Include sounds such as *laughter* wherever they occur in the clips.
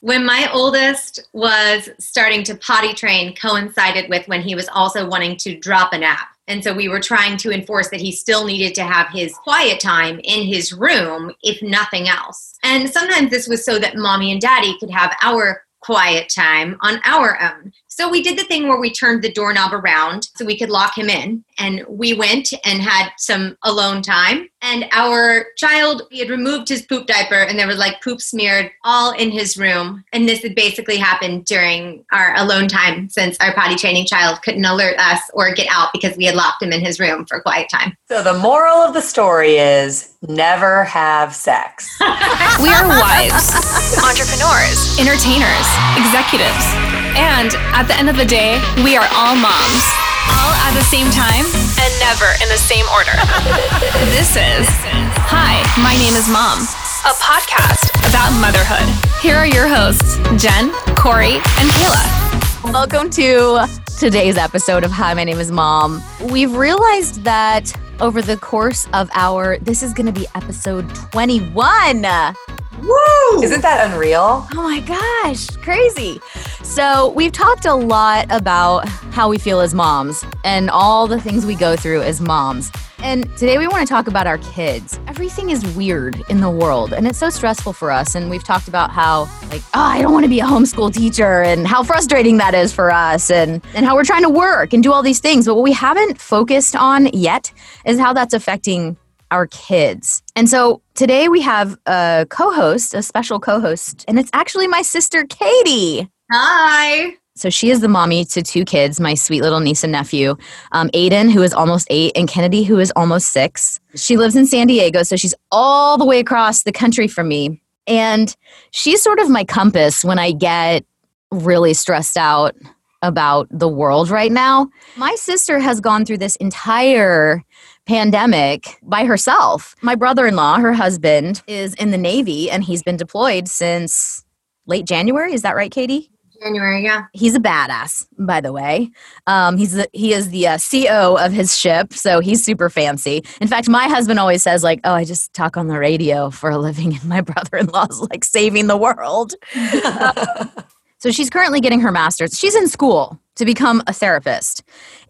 When my oldest was starting to potty train, coincided with when he was also wanting to drop a nap. And so we were trying to enforce that he still needed to have his quiet time in his room, if nothing else. And sometimes this was so that mommy and daddy could have our quiet time on our own. So we did the thing where we turned the doorknob around so we could lock him in. And we went and had some alone time. And our child, he had removed his poop diaper and there was like poop smeared all in his room. And this had basically happened during our alone time since our potty training child couldn't alert us or get out because we had locked him in his room for quiet time. So the moral of the story is never have sex. *laughs* we are wives, entrepreneurs, entertainers, executives. And at the end of the day, we are all moms. All at the same time and never in the same order. *laughs* this is Hi, my name is Mom, a podcast about motherhood. Here are your hosts, Jen, Corey, and Kayla. Welcome to today's episode of Hi, my name is Mom. We've realized that over the course of our, this is going to be episode 21. Woo! Isn't that unreal? Oh my gosh, crazy. So, we've talked a lot about how we feel as moms and all the things we go through as moms. And today we want to talk about our kids. Everything is weird in the world and it's so stressful for us. And we've talked about how, like, oh, I don't want to be a homeschool teacher and how frustrating that is for us and, and how we're trying to work and do all these things. But what we haven't focused on yet is how that's affecting our kids. And so today we have a co host, a special co host, and it's actually my sister, Katie. Hi. So she is the mommy to two kids, my sweet little niece and nephew, um, Aiden, who is almost eight, and Kennedy, who is almost six. She lives in San Diego, so she's all the way across the country from me. And she's sort of my compass when I get really stressed out about the world right now. My sister has gone through this entire pandemic by herself. My brother in law, her husband, is in the Navy and he's been deployed since late January. Is that right, Katie? January, yeah. He's a badass, by the way. Um, he's the, he is the uh, CO of his ship, so he's super fancy. In fact, my husband always says like, "Oh, I just talk on the radio for a living," *laughs* and my brother-in-law's like saving the world. *laughs* so she's currently getting her master's. She's in school to become a therapist,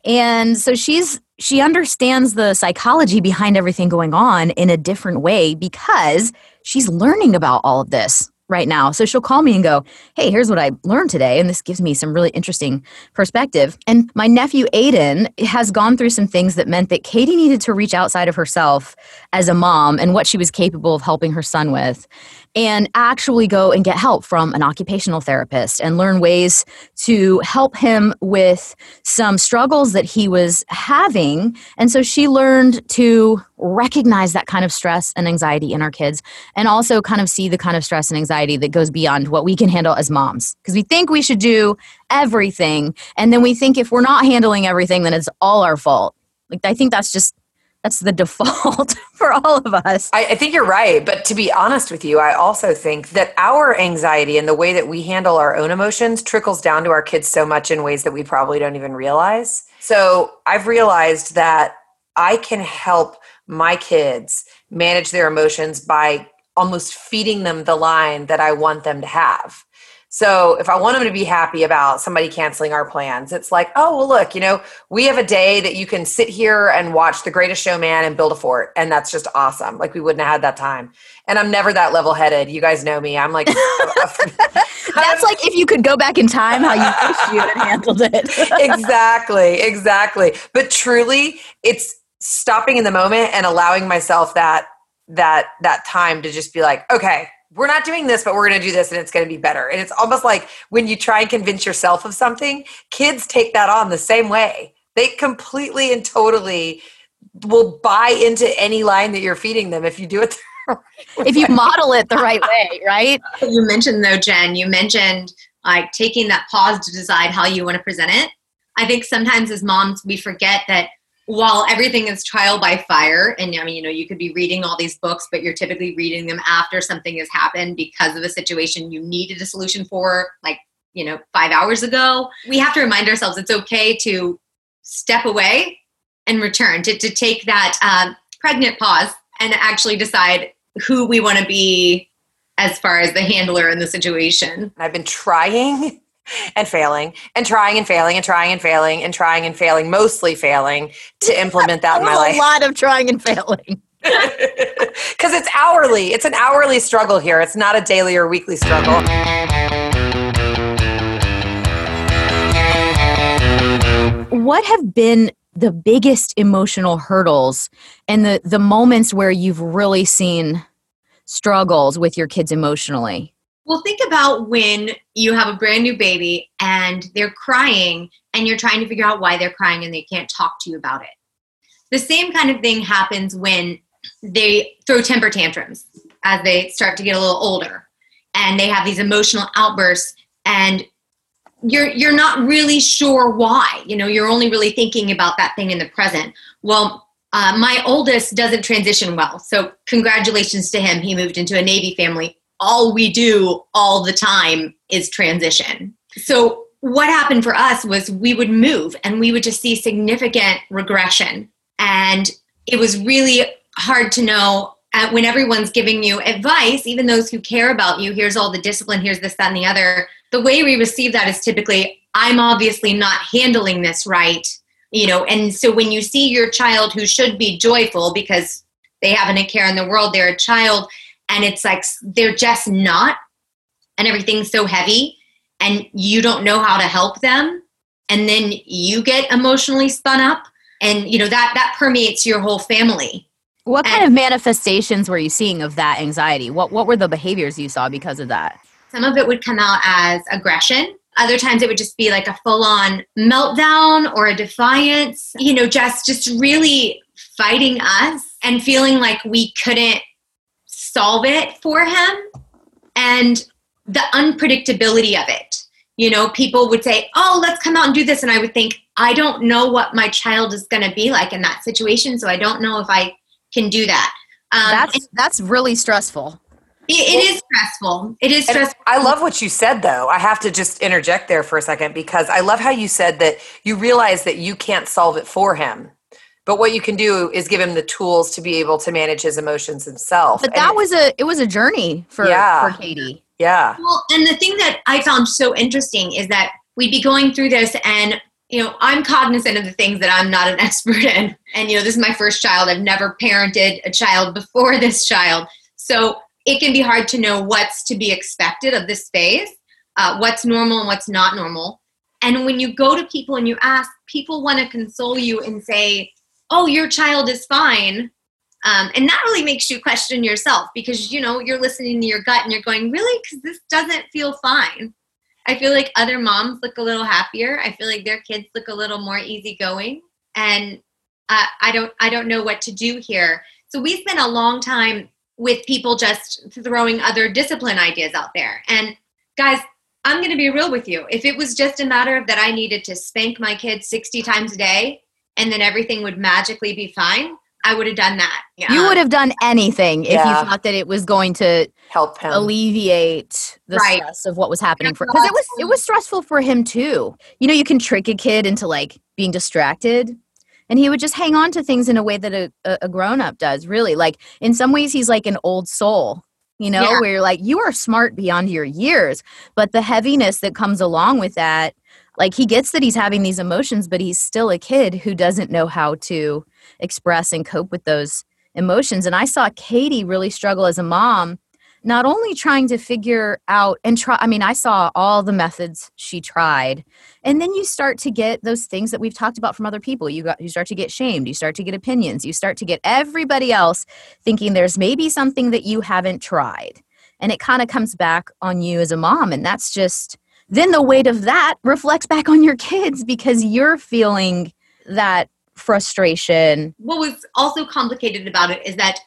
and so she's she understands the psychology behind everything going on in a different way because she's learning about all of this right now. So she'll call me and go, Hey, here's what I learned today. And this gives me some really interesting perspective. And my nephew Aiden has gone through some things that meant that Katie needed to reach outside of herself as a mom and what she was capable of helping her son with and actually go and get help from an occupational therapist and learn ways to help him with some struggles that he was having. And so she learned to recognize that kind of stress and anxiety in our kids and also kind of see the kind of stress and anxiety that goes beyond what we can handle as moms. Because we think we should do everything. And then we think if we're not handling everything, then it's all our fault. Like, I think that's just that's the default *laughs* for all of us. I, I, think you're right. But to be honest with you, I also think that our anxiety and the way that we handle our own emotions trickles down to our kids so much in ways that we probably don't even realize. So I've realized that I can help my kids manage their emotions by almost feeding them the line that I want them to have. So if I want them to be happy about somebody canceling our plans, it's like, oh, well, look, you know, we have a day that you can sit here and watch The Greatest Showman and build a fort. And that's just awesome. Like we wouldn't have had that time. And I'm never that level headed. You guys know me. I'm like, *laughs* oh, oh, *laughs* that's like if you could go back in time, how you wish you had handled it. *laughs* exactly. Exactly. But truly, it's stopping in the moment and allowing myself that that that time to just be like okay we're not doing this, but we're going to do this and it's going to be better. And it's almost like when you try and convince yourself of something, kids take that on the same way. They completely and totally will buy into any line that you're feeding them if you do it *laughs* right if you model it the right way, right? *laughs* You mentioned though, Jen, you mentioned like taking that pause to decide how you want to present it. I think sometimes as moms we forget that while everything is trial by fire and i mean you know you could be reading all these books but you're typically reading them after something has happened because of a situation you needed a solution for like you know five hours ago we have to remind ourselves it's okay to step away and return to, to take that uh, pregnant pause and actually decide who we want to be as far as the handler in the situation. I've been trying and failing and trying and failing and trying and failing and trying and failing, mostly failing to *laughs* implement that in my life. A lot of trying and failing. *laughs* *laughs* Because it's hourly. It's an hourly struggle here. It's not a daily or weekly struggle. What have been the biggest emotional hurdles and the, the moments where you've really seen struggles with your kids emotionally? Well, think about when you have a brand new baby and they're crying and you're trying to figure out why they're crying and they can't talk to you about it. The same kind of thing happens when they throw temper tantrums as they start to get a little older and they have these emotional outbursts and you're you're not really sure why you know you're only really thinking about that thing in the present well uh, my oldest doesn't transition well so congratulations to him he moved into a navy family all we do all the time is transition so what happened for us was we would move and we would just see significant regression and it was really hard to know uh, when everyone's giving you advice, even those who care about you, here's all the discipline, here's this, that, and the other. The way we receive that is typically, I'm obviously not handling this right. You know, and so when you see your child who should be joyful because they haven't a care in the world, they're a child, and it's like they're just not, and everything's so heavy, and you don't know how to help them, and then you get emotionally spun up, and you know that that permeates your whole family what kind and of manifestations were you seeing of that anxiety? What what were the behaviors you saw because of that? Some of it would come out as aggression. Other times it would just be like a full-on meltdown or a defiance, you know, just just really fighting us and feeling like we couldn't solve it for him and the unpredictability of it. You know, people would say, "Oh, let's come out and do this." And I would think, "I don't know what my child is going to be like in that situation, so I don't know if I can do that. Um, that's that's really stressful. It, it is stressful. It is stressful. I love what you said, though. I have to just interject there for a second because I love how you said that you realize that you can't solve it for him. But what you can do is give him the tools to be able to manage his emotions himself. But that and was a it was a journey for yeah, for Katie. Yeah. Well, and the thing that I found so interesting is that we'd be going through this and you know, I'm cognizant of the things that I'm not an *laughs* expert in. And, you know, this is my first child. I've never parented a child before *laughs* this child. So it can be hard to know what's to be expected of this phase, uh, what's normal and what's not normal. And when you go to people and you ask, people want to console you and say, oh, your child is fine. Um, and that really makes you question yourself because, you know, you're listening to your gut and you're going, really? Because this doesn't feel fine. I feel like other moms look a little happier. I feel like their kids look a little more easygoing, and uh, I don't I don't know what to do here. So we spent a long time with people just throwing other discipline ideas out there. And guys, I'm going to be real with you. If it was just a matter of that I needed to spank my kids 60 times a day and then everything would magically be fine, I would have done that. Yeah. You would have done anything if yeah. you thought that it was going to help him alleviate the right. stress of what was happening for because it was it was stressful for him too. You know, you can trick a kid into like being distracted and he would just hang on to things in a way that a, a grown up does really like in some ways he's like an old soul you know yeah. where you're like you are smart beyond your years but the heaviness that comes along with that like he gets that he's having these emotions but he's still a kid who doesn't know how to express and cope with those emotions. And i saw katie really struggle as a mom not only trying to figure out and try i mean i saw all the methods she tried. And then you start to get those things that we've talked about from other people. You got you start to get shamed. You start to get opinions. You start to get everybody else thinking there's maybe something that you haven't tried. And it kind of comes back on you as a mom. And that's just then the weight of that reflects back on your kids because you're feeling that frustration. What was also complicated about it is that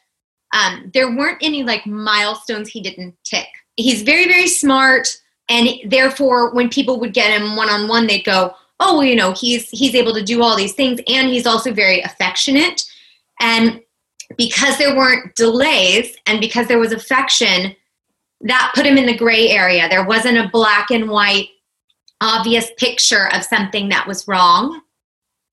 um, there weren't any like milestones he didn't tick. He's very, very smart, and therefore, when people would get him one on one, they'd go, "Oh, well, you know, he's he's able to do all these things, and he's also very affectionate." And because there weren't delays, and because there was affection, that put him in the gray area. There wasn't a black and white obvious picture of something that was wrong.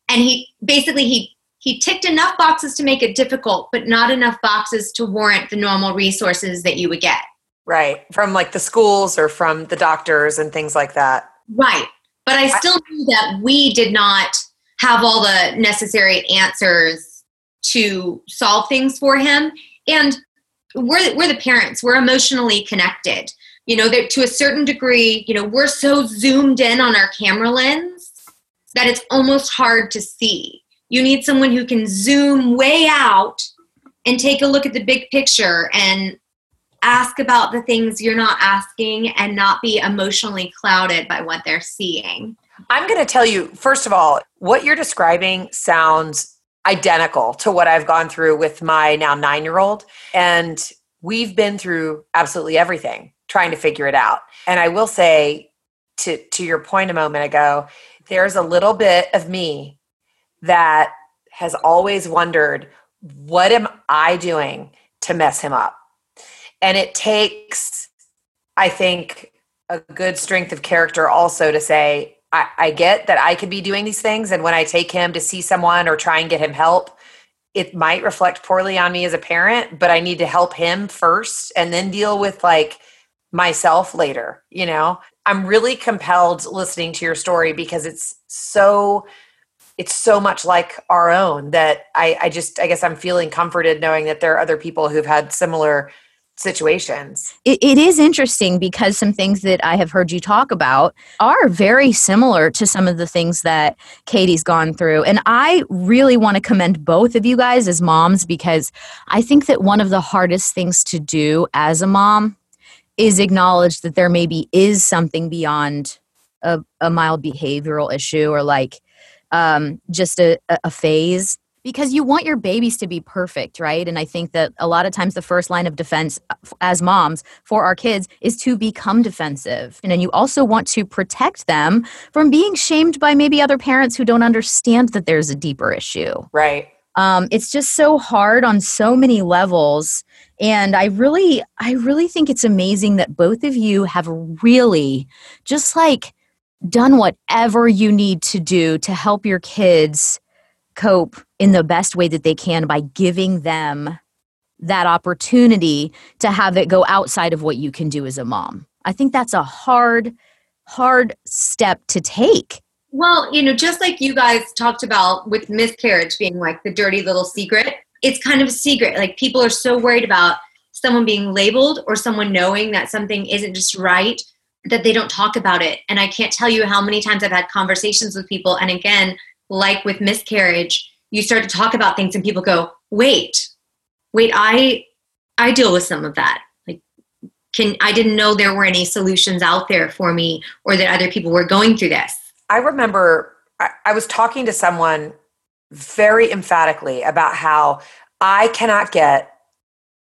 And he basically he he ticked enough boxes to make it difficult, but not enough boxes to warrant the normal resources that you would get. Right. From like the schools or from the doctors and things like that. Right. But I still knew that we did not have all the necessary answers to solve things for him. And we're, we're the parents, we're emotionally connected. You know, to a certain degree, you know, we're so zoomed in on our camera lens that it's almost hard to see. You need someone who can zoom way out and take a look at the big picture and ask about the things you're not asking and not be emotionally clouded by what they're seeing. I'm going to tell you, first of all, what you're describing sounds identical to what I've gone through with my now nine year old. And we've been through absolutely everything trying to figure it out. And I will say, to, to your point a moment ago, there's a little bit of me that has always wondered what am I doing to mess him up? And it takes, I think, a good strength of character also to say, I, I get that I could be doing these things. And when I take him to see someone or try and get him help, it might reflect poorly on me as a parent, but I need to help him first and then deal with like myself later. You know, I'm really compelled listening to your story because it's so it's so much like our own that I, I just I guess I'm feeling comforted knowing that there are other people who've had similar situations. It, it is interesting because some things that I have heard you talk about are very similar to some of the things that Katie's gone through. And I really want to commend both of you guys as moms because I think that one of the hardest things to do as a mom is acknowledge that there maybe is something beyond a, a mild behavioral issue or like um, just a, a phase because you want your babies to be perfect, right? And I think that a lot of times the first line of defense uh, as moms for our kids is to become defensive. And then you also want to protect them from being shamed by maybe other parents who don't understand that there's a deeper issue. Right. Um, it's just so hard on so many levels and i really i really think it's amazing that both of you have really just like done whatever you need to do to help your kids cope in the best way that they can by giving them that opportunity to have it go outside of what you can do as a mom. I think that's a hard, hard step to take. Well, you know, just like you guys talked about with miscarriage being like the dirty little secret, it's kind of a secret. Like people are so worried about someone being labeled or someone knowing that something isn't just right that they don't talk about it. And I can't tell you how many times I've had conversations with people. And again, like with miscarriage, you start to talk about things and people go, wait, wait, I I deal with some of that. Like can I didn't know there were any solutions out there for me or that other people were going through this. I remember I, I was talking to someone very emphatically about how I cannot get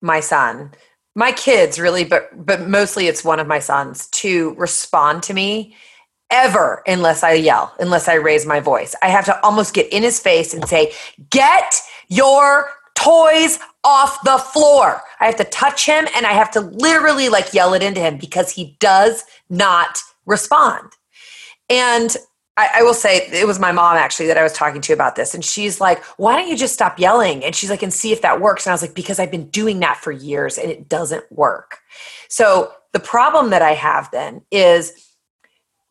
my son, my kids really, but but mostly it's one of my sons to respond to me ever unless I yell, unless I raise my voice. I have to almost get in his face and say, Get your toys off the floor. I have to touch him and I have to literally like yell it into him because he does not respond. And I, will say it was my mom actually that I was talking to about this. And she's like, why don't you just stop yelling? And she's like, and see if that works. And I was like, because I've been doing that for years and it doesn't work. So the problem that I have then is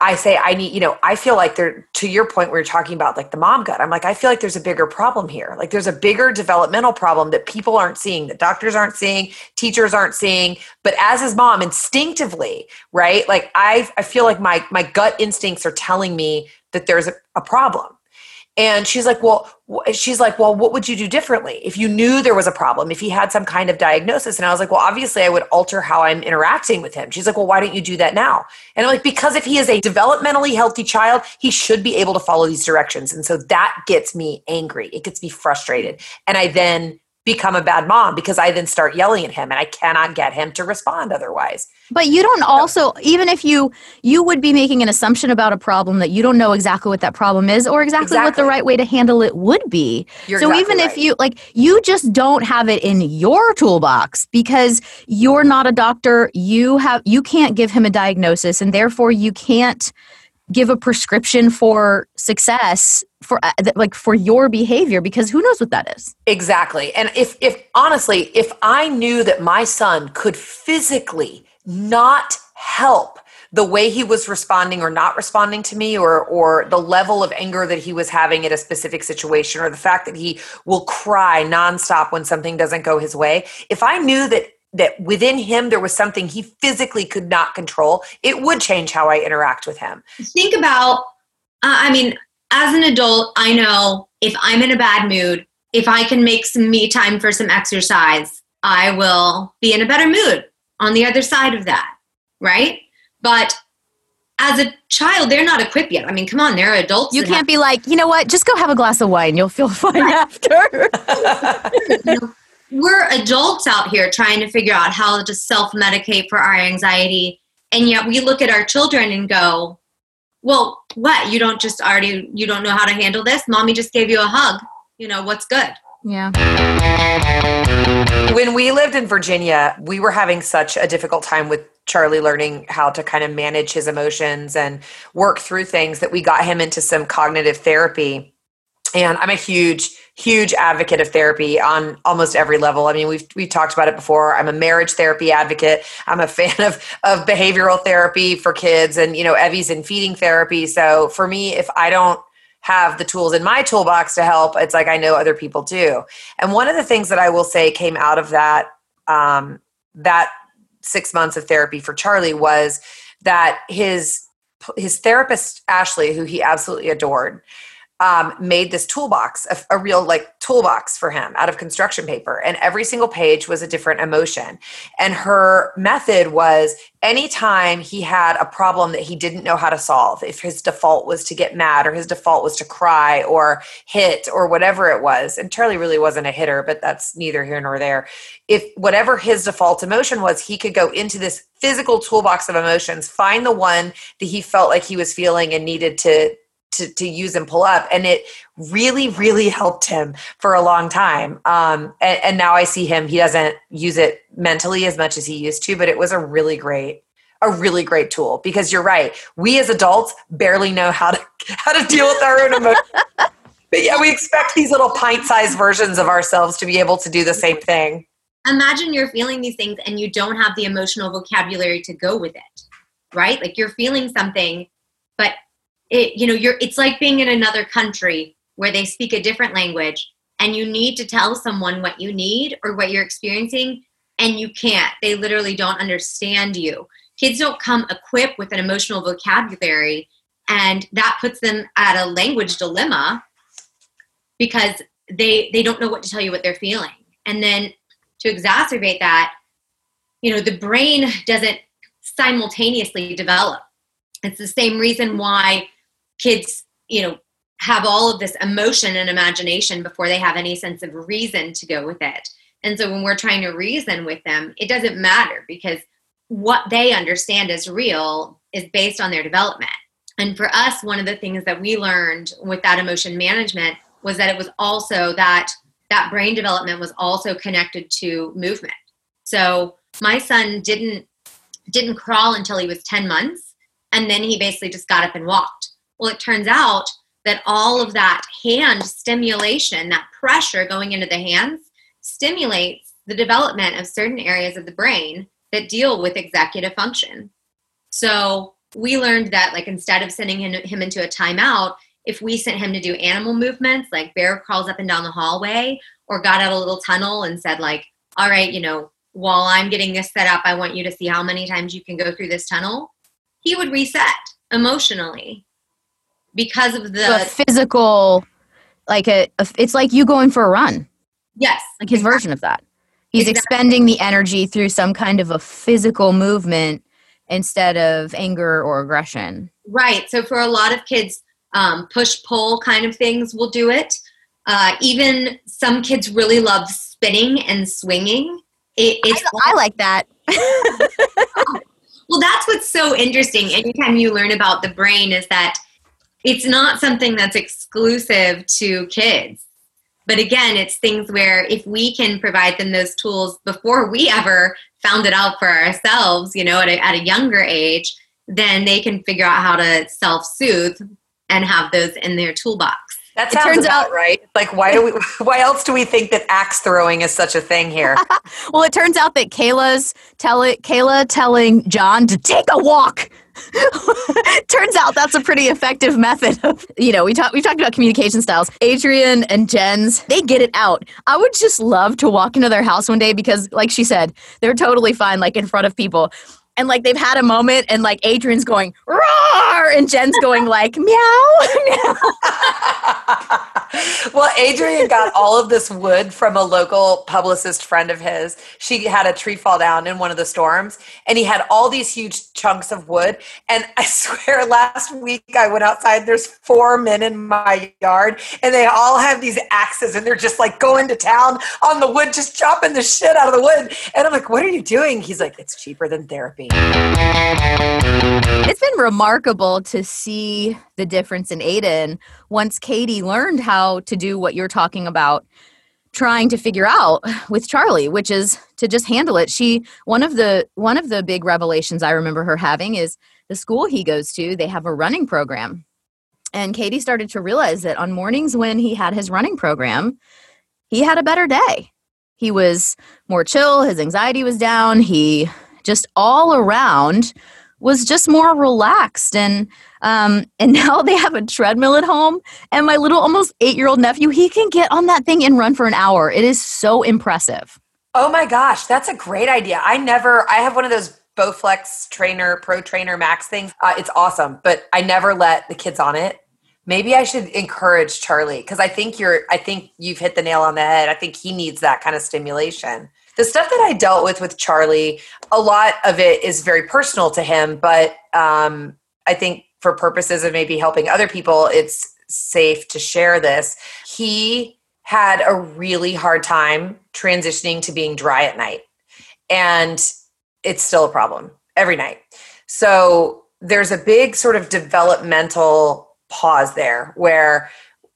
I say I need, you know, I feel like there to your point where you're talking about like the mom gut. I'm like, I feel like there's a bigger problem here. Like there's a bigger developmental problem that people aren't seeing, that doctors aren't seeing, teachers aren't seeing. But as his mom, instinctively, right? Like I I feel like my my gut instincts are telling me that there's a, a problem. And she's like, well, she's like, well, what would you do differently if you knew there was a problem, if he had some kind of diagnosis? And I was like, well, obviously I would alter how I'm interacting with him. She's like, well, why don't you do that now? And I'm like, because if he is a developmentally healthy child, he should be able to follow these directions. And so that gets me angry. It gets me frustrated. And I then become a bad mom because I then start yelling at him and I cannot get him to respond otherwise. But you don't also even if you you would be making an assumption about a problem that you don't know exactly what that problem is or exactly, exactly. what the right way to handle it would be. You're so exactly even right. if you like you just don't have it in your toolbox because you're not a doctor, you have you can't give him a diagnosis and therefore you can't give a prescription for success for uh, like for your behavior because who knows what that is? Exactly. And if if honestly if i knew that my son could physically not help the way he was responding or not responding to me or or the level of anger that he was having at a specific situation or the fact that he will cry nonstop when something doesn't go his way if i knew that that within him there was something he physically could not control it would change how i interact with him think about uh, i mean as an adult i know if i'm in a bad mood if i can make some me time for some exercise i will be in a better mood on the other side of that right but as a child, they're not equipped yet. I mean, come on, they're adults. You can't have- be like, you know what, just go have a glass of wine. You'll feel *laughs* fine after. *laughs* we're adults out here trying to figure out how to self medicate for our anxiety. And yet we look at our children and go, well, what? You don't just already, you don't know how to handle this? Mommy just gave you a hug. You know, what's good? Yeah. When we lived in Virginia, we were having such a difficult time with Charlie learning how to kind of manage his emotions and work through things that we got him into some cognitive therapy. And I'm a huge, huge advocate of therapy on almost every level. I mean, we've we've talked about it before. I'm a marriage therapy advocate. I'm a fan of of behavioral therapy for kids, and you know, Evie's in feeding therapy. So for me, if I don't have the tools in my toolbox to help, it's like I know other people do. And one of the things that I will say came out of that um, that six months of therapy for Charlie was that his his therapist Ashley, who he absolutely adored, um, made this toolbox, a, a, real like toolbox for him out of construction paper. And every single page was a different emotion. And her method was anytime he had a problem that he didn't know how to solve, if his default was to get mad or his default was to cry or hit or whatever it was, and Charlie really wasn't a hitter, but that's neither here nor there. If whatever his default emotion was, he could go into this physical toolbox of emotions, find the one that he felt like he was feeling and needed to to, to use and pull up and it really really helped him for a long time. Um, and, and now i see him he doesn't use it mentally as much as he used to but it was a really great a really great tool because you're right we as adults barely know how to *laughs* how to deal with our own emotions but yeah we expect these little pint-sized versions of ourselves to be able to do the same thing. Imagine you're feeling these things and you don't have the emotional vocabulary to go with it right? Like you're feeling something but it you know you're it's like being in another country where they speak a different language and you need to tell someone what you need or what you're experiencing and you can't. They literally don't understand you. Kids don't come equipped with an emotional vocabulary and that puts them at a language dilemma because they they don't know what to tell you what they're feeling. And then to exacerbate that you know the brain doesn't simultaneously develop. It's the same reason why kids, you know, have all of this emotion and imagination before they have any sense of reason to go with it. And so when we're trying to reason with them, it doesn't matter because what they understand as real is based on their development. And for us, one of the things that we learned with that emotion management was that it was also that that brain development was also connected to movement. So my son didn't didn't crawl until he was 10 months and then he basically just got up and walked. Well, it turns out that all of that hand stimulation, that pressure going into the hands, stimulates the development of certain areas of the brain that deal with executive function. So we learned that, like, instead of sending him, him into a timeout, if we sent him to do animal movements, like bear crawls up and down the hallway, or got out a little tunnel and said, like, all right, you know, while I'm getting this set up, I want you to see how many times you can go through this tunnel. He would reset emotionally because of the physical like a, a, it's like you going for a run. Yes. Like his exactly. version of that. He's exactly. expending the energy through some kind of a physical movement instead of anger or aggression. Right. So for a lot of kids um, push pull kind of things will do it. Uh, even some kids really love spinning and swinging. It, it's I, I like that. *laughs* Well that's what's so interesting. Anytime you learn about the brain is that it's not something that's exclusive to kids. But again, it's things where if we can provide them those tools before we ever found it out for ourselves, you know, at a, at a younger age, then they can figure out how to self soothe and have those in their toolbox. That It turns out- right. Like, why do we? *laughs* Why else do we think that axe throwing is such a thing here? *laughs* Well, it turns out that Kayla's tell it, Kayla telling John to take a walk. *laughs* turns out that's a pretty effective method of you know we talked we talked about communication styles. Adrian and Jen's they get it out. I would just love to walk into their house one day because like she said they're totally fine like in front of people. And like they've had a moment, and like Adrian's going roar, and Jen's going like meow, meow. *laughs* well, Adrian got all of this wood from a local publicist friend of his. She had a tree fall down in one of the storms, and he had all these huge chunks of wood. And I *laughs* swear, last week I went outside. There's four men in my yard, and they all have these axes, and they're just like going to town on the wood, just chopping the shit out of the wood. And I'm like, "What are you doing?" He's like, "It's cheaper than therapy." It's been remarkable to see the difference in Aiden once Katie learned how to do what you're talking about trying to figure out with Charlie, which is to just handle it. She one of the one of the big revelations I remember her having is the school he goes to, they have a running program. And Katie started to realize that on mornings when he had his running program, he had a better day. He was more chill, his anxiety was down, he just all around was just more relaxed and um *laughs* and now they have a treadmill at home and my little almost 8-year-old nephew he can get on that thing and run for an hour it is so impressive Oh my gosh, that's a great idea. I never, I have one of those Bowflex trainer, pro trainer max things. Uh, it's awesome, but I never let the kids on it. Maybe I should encourage Charlie because I think you're, I think you've hit the nail on the head. I think he needs that kind of stimulation. The stuff that I dealt with with Charlie, a lot of it is very personal to him, but um, I think for purposes of maybe helping other people, it's safe to share this. He had a really hard time transitioning to being dry at night. And it's still a problem every night. So there's a big sort of developmental pause there where,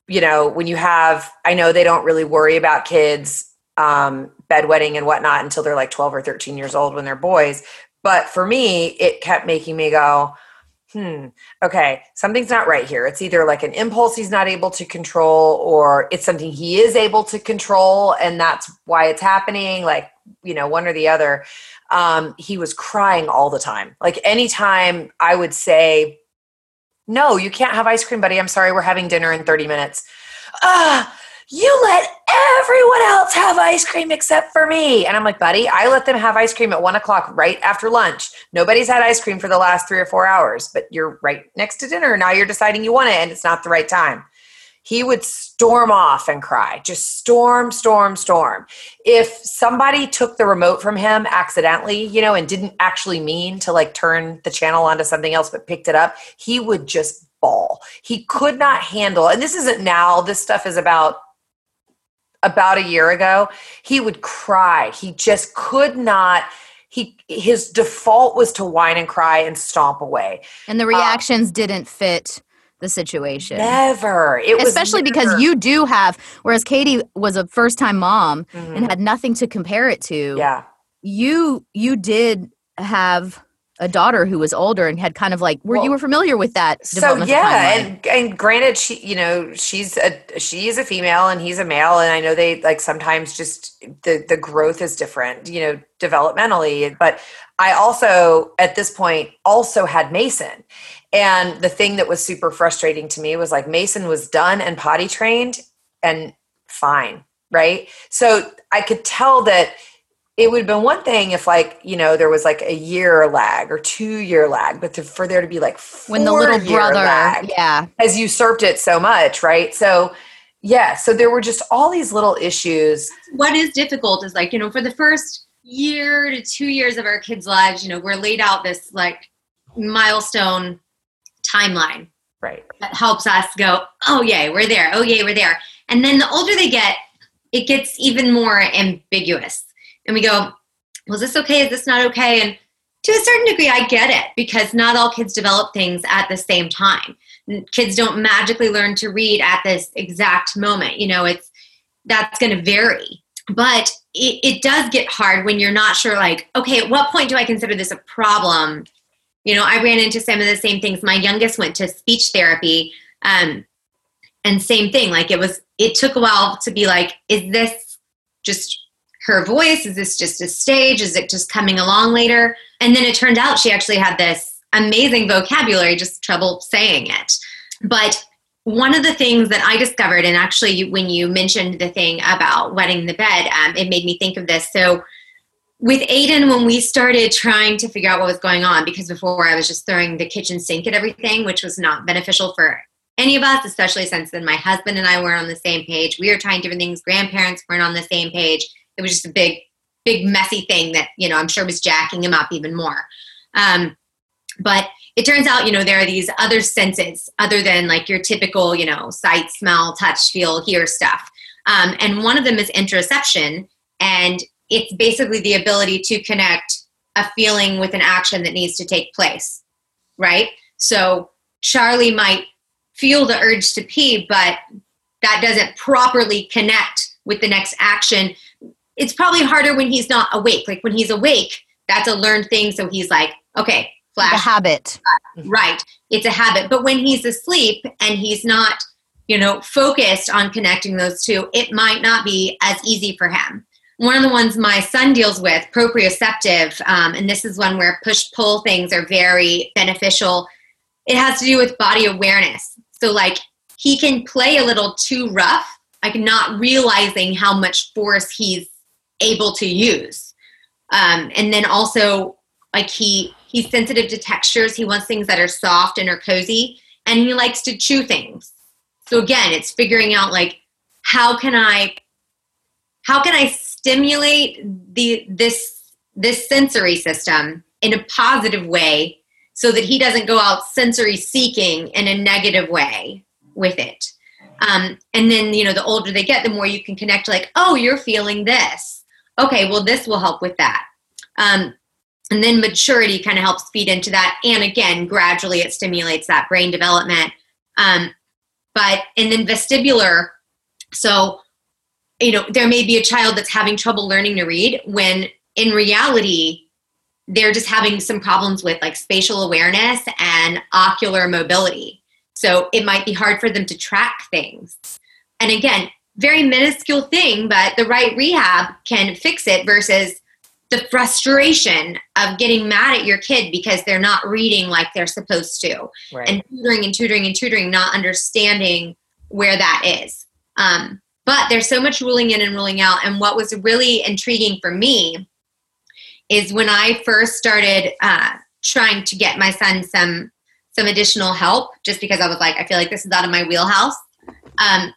you know, when you have, I know they don't really worry about kids um, bedwetting and whatnot until they're like 12 or 13 years old when they're boys. But for me, it kept making me go, hmm, okay, something's not right here. It's either like an impulse he's not able to control, or it's something he is able to control, and that's why it's happening. Like, you know, one or the other. Um, he was crying all the time. Like, anytime I would say, no, you can't have ice cream, buddy. I'm sorry, we're having dinner in 30 minutes. Ah, you let everyone else have ice cream except for me. And I'm like, buddy, I let them have ice cream at one o'clock right after lunch. Nobody's had ice cream for the last three or four hours, but you're right next to dinner. Now you're deciding you want it and it's not the right time. He would storm off and cry, just storm, storm, storm. If somebody took the remote from him accidentally, you know, and didn't actually mean to like turn the channel onto something else, but picked it up, he would just bawl. He could not handle, and this isn't now, this stuff is about about a year ago, he would cry. He just could not. He his default was to whine and cry and stomp away. and the reactions didn't fit the situation Never. It was especially because you do have whereas katie was a first time mom Mhm. and had nothing to compare it to yeah. you you did have a daughter who was older and had kind of like were Well, you were familiar with that So yeah, and and granted, she you know she's a she is a female and he's a male, and I know they like sometimes just the the growth is different, you know, developmentally. But I also at this point also had Mason, and the thing that was super frustrating to me was like Mason was done and potty trained and fine, right? So I could tell that it would have been one thing if like you know there was like a year lag or two year lag but to, for there to be like when the little four-year brother lag yeah. has usurped it so much right? So yeah so there were just all these little issues. What is difficult is like you know for the first year to two years of our kids lives you know we're laid out this like milestone timeline right. that helps us go oh yay we're there. Oh yay we're there. And then the older they get it gets even more ambiguous and we go well is this okay? Is this not okay? And to a certain degree i get it because not all kids develop things at the same time. Kids don't magically learn to read at this exact moment you know it's that's going to vary. But it, it does get hard when you're not sure like okay at what point do i consider this a problem? You know i ran into some of the same things. My youngest went to speech therapy um, and same thing like it was it took a while to be like is this just her voice is this just a stage is it just coming along later and then it turned out she actually had this amazing vocabulary just trouble saying it but one of the things that I discovered, and actually, when you mentioned the thing about wetting the bed, um, it made me think of this. So, with Aiden, when we started trying to figure out what was going on, because before I was just throwing the kitchen sink at everything, which was not beneficial for any of us, especially since then my husband and I weren't on the same page. We were trying different things. Grandparents weren't on the same page. It was just a big, big, messy thing that, you know, I'm sure was jacking him up even more. Um, but it turns out, you know, there are these other senses other than like your typical, you know, sight, smell, touch, feel, hear stuff. Um, and one of them is interoception. And it's basically the ability to connect a feeling with an action that needs to take place, right? So Charlie might feel the urge to pee, but that doesn't properly connect with the next action. It's probably harder when he's not awake. Like when he's awake, that's a learned thing. So he's like, okay, flash. a habit. Right. It's a habit. But when he's asleep and he's not, you know, focused on connecting those two, it might not be as easy for him. One of the ones my son deals with, proprioceptive, um, and this is one where push pull things are very beneficial. It has to do with body awareness. So, like, he can play a little too rough, like not realizing how much force he's able to use. Um, and then also, like, he He's sensitive to textures. He wants things that are soft and are cozy. And he likes to chew things. So again, it's figuring out like how can I how can I stimulate the this this sensory system in a positive way so that he doesn't go out sensory seeking in a negative way with it. Um, and then you know the older they get the more you can connect like oh you're feeling this okay well this will help with that um, and then maturity kind of helps feed into that. And again, gradually it stimulates that brain development. Um, but, and then vestibular, so, you know, there may be a child that's having trouble learning to read when in reality, they're just having some problems with like spatial awareness and ocular mobility. So it might be hard for them to track things. And again, very minuscule thing, but the right rehab can fix it versus the frustration of getting mad at your kid because they're not reading like they're supposed to. Right. and tutoring and tutoring and tutoring not understanding where that is. Um, but there's so much ruling in and ruling out. And what was really intriguing for me is when i first started uh, trying to get my son some some additional help just because i was like i feel like this is out of my wheelhouse. Um,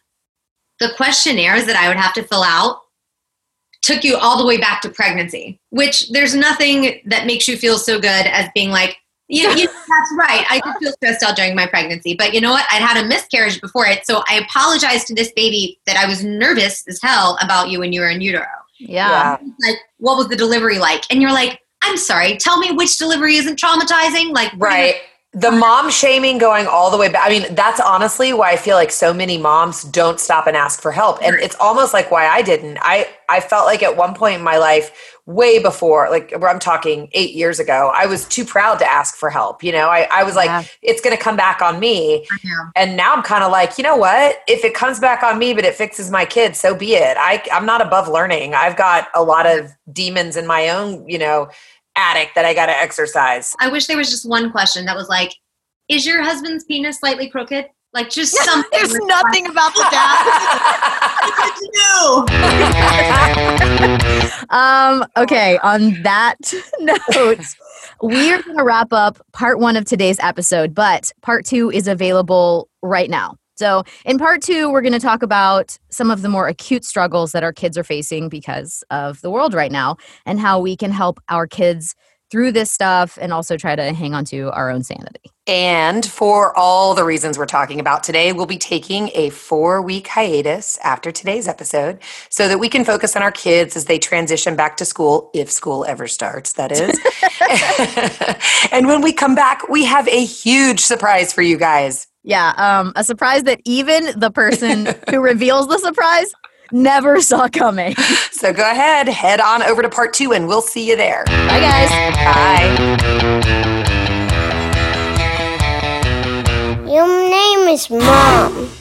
the questionnaires that i would have to fill out took you all the way back to pregnancy, which there's nothing that makes you feel so good as being like, you, you *laughs* that's right. I did feel stressed out during my pregnancy, but you know what? I'd had a miscarriage before it, so I apologize to this baby that I was nervous as hell about you when you were in utero. Yeah. Like, what was the delivery like? And you're like, I'm sorry. Tell me which delivery isn't traumatizing. Like, right the mom shaming going all the way back. I mean, that's honestly why I feel like so many moms don't stop and ask for help. And it's almost like why I didn't. I, I felt like at one point in my life, way before, like where I'm talking eight years ago, I was too proud to ask for help. You know, I, I was like, yeah. it's going to come back on me. And now I'm kind of like, you know what? If it comes back on me, but it fixes my kids, so be it. I, I'm not above learning. I've got a lot of demons in my own, you know, attic that I got to exercise. I wish there was just one question that was like, is your husband's penis slightly crooked? Like just something. There's nothing about the dad. *laughs* um, okay, on that *laughs* note, we're going to wrap up part one of today's episode, but part two is available right now. So, in part two, we're going to talk about some of the more acute struggles that our kids are facing because of the world right now and how we can help our kids through this stuff and also try to hang on to our own sanity. And for all the reasons we're talking about today, we'll be taking a four week hiatus after today's episode so that we can focus on our kids as they transition back to school, if school ever starts, that is. *laughs* *laughs* and when we come back, we have a huge surprise for you guys. Yeah, um, a surprise that even the person *laughs* who reveals the surprise never saw coming. *laughs* So go ahead, head on over to part two, and we'll see you there. Bye, guys. Bye. Your name is Mom.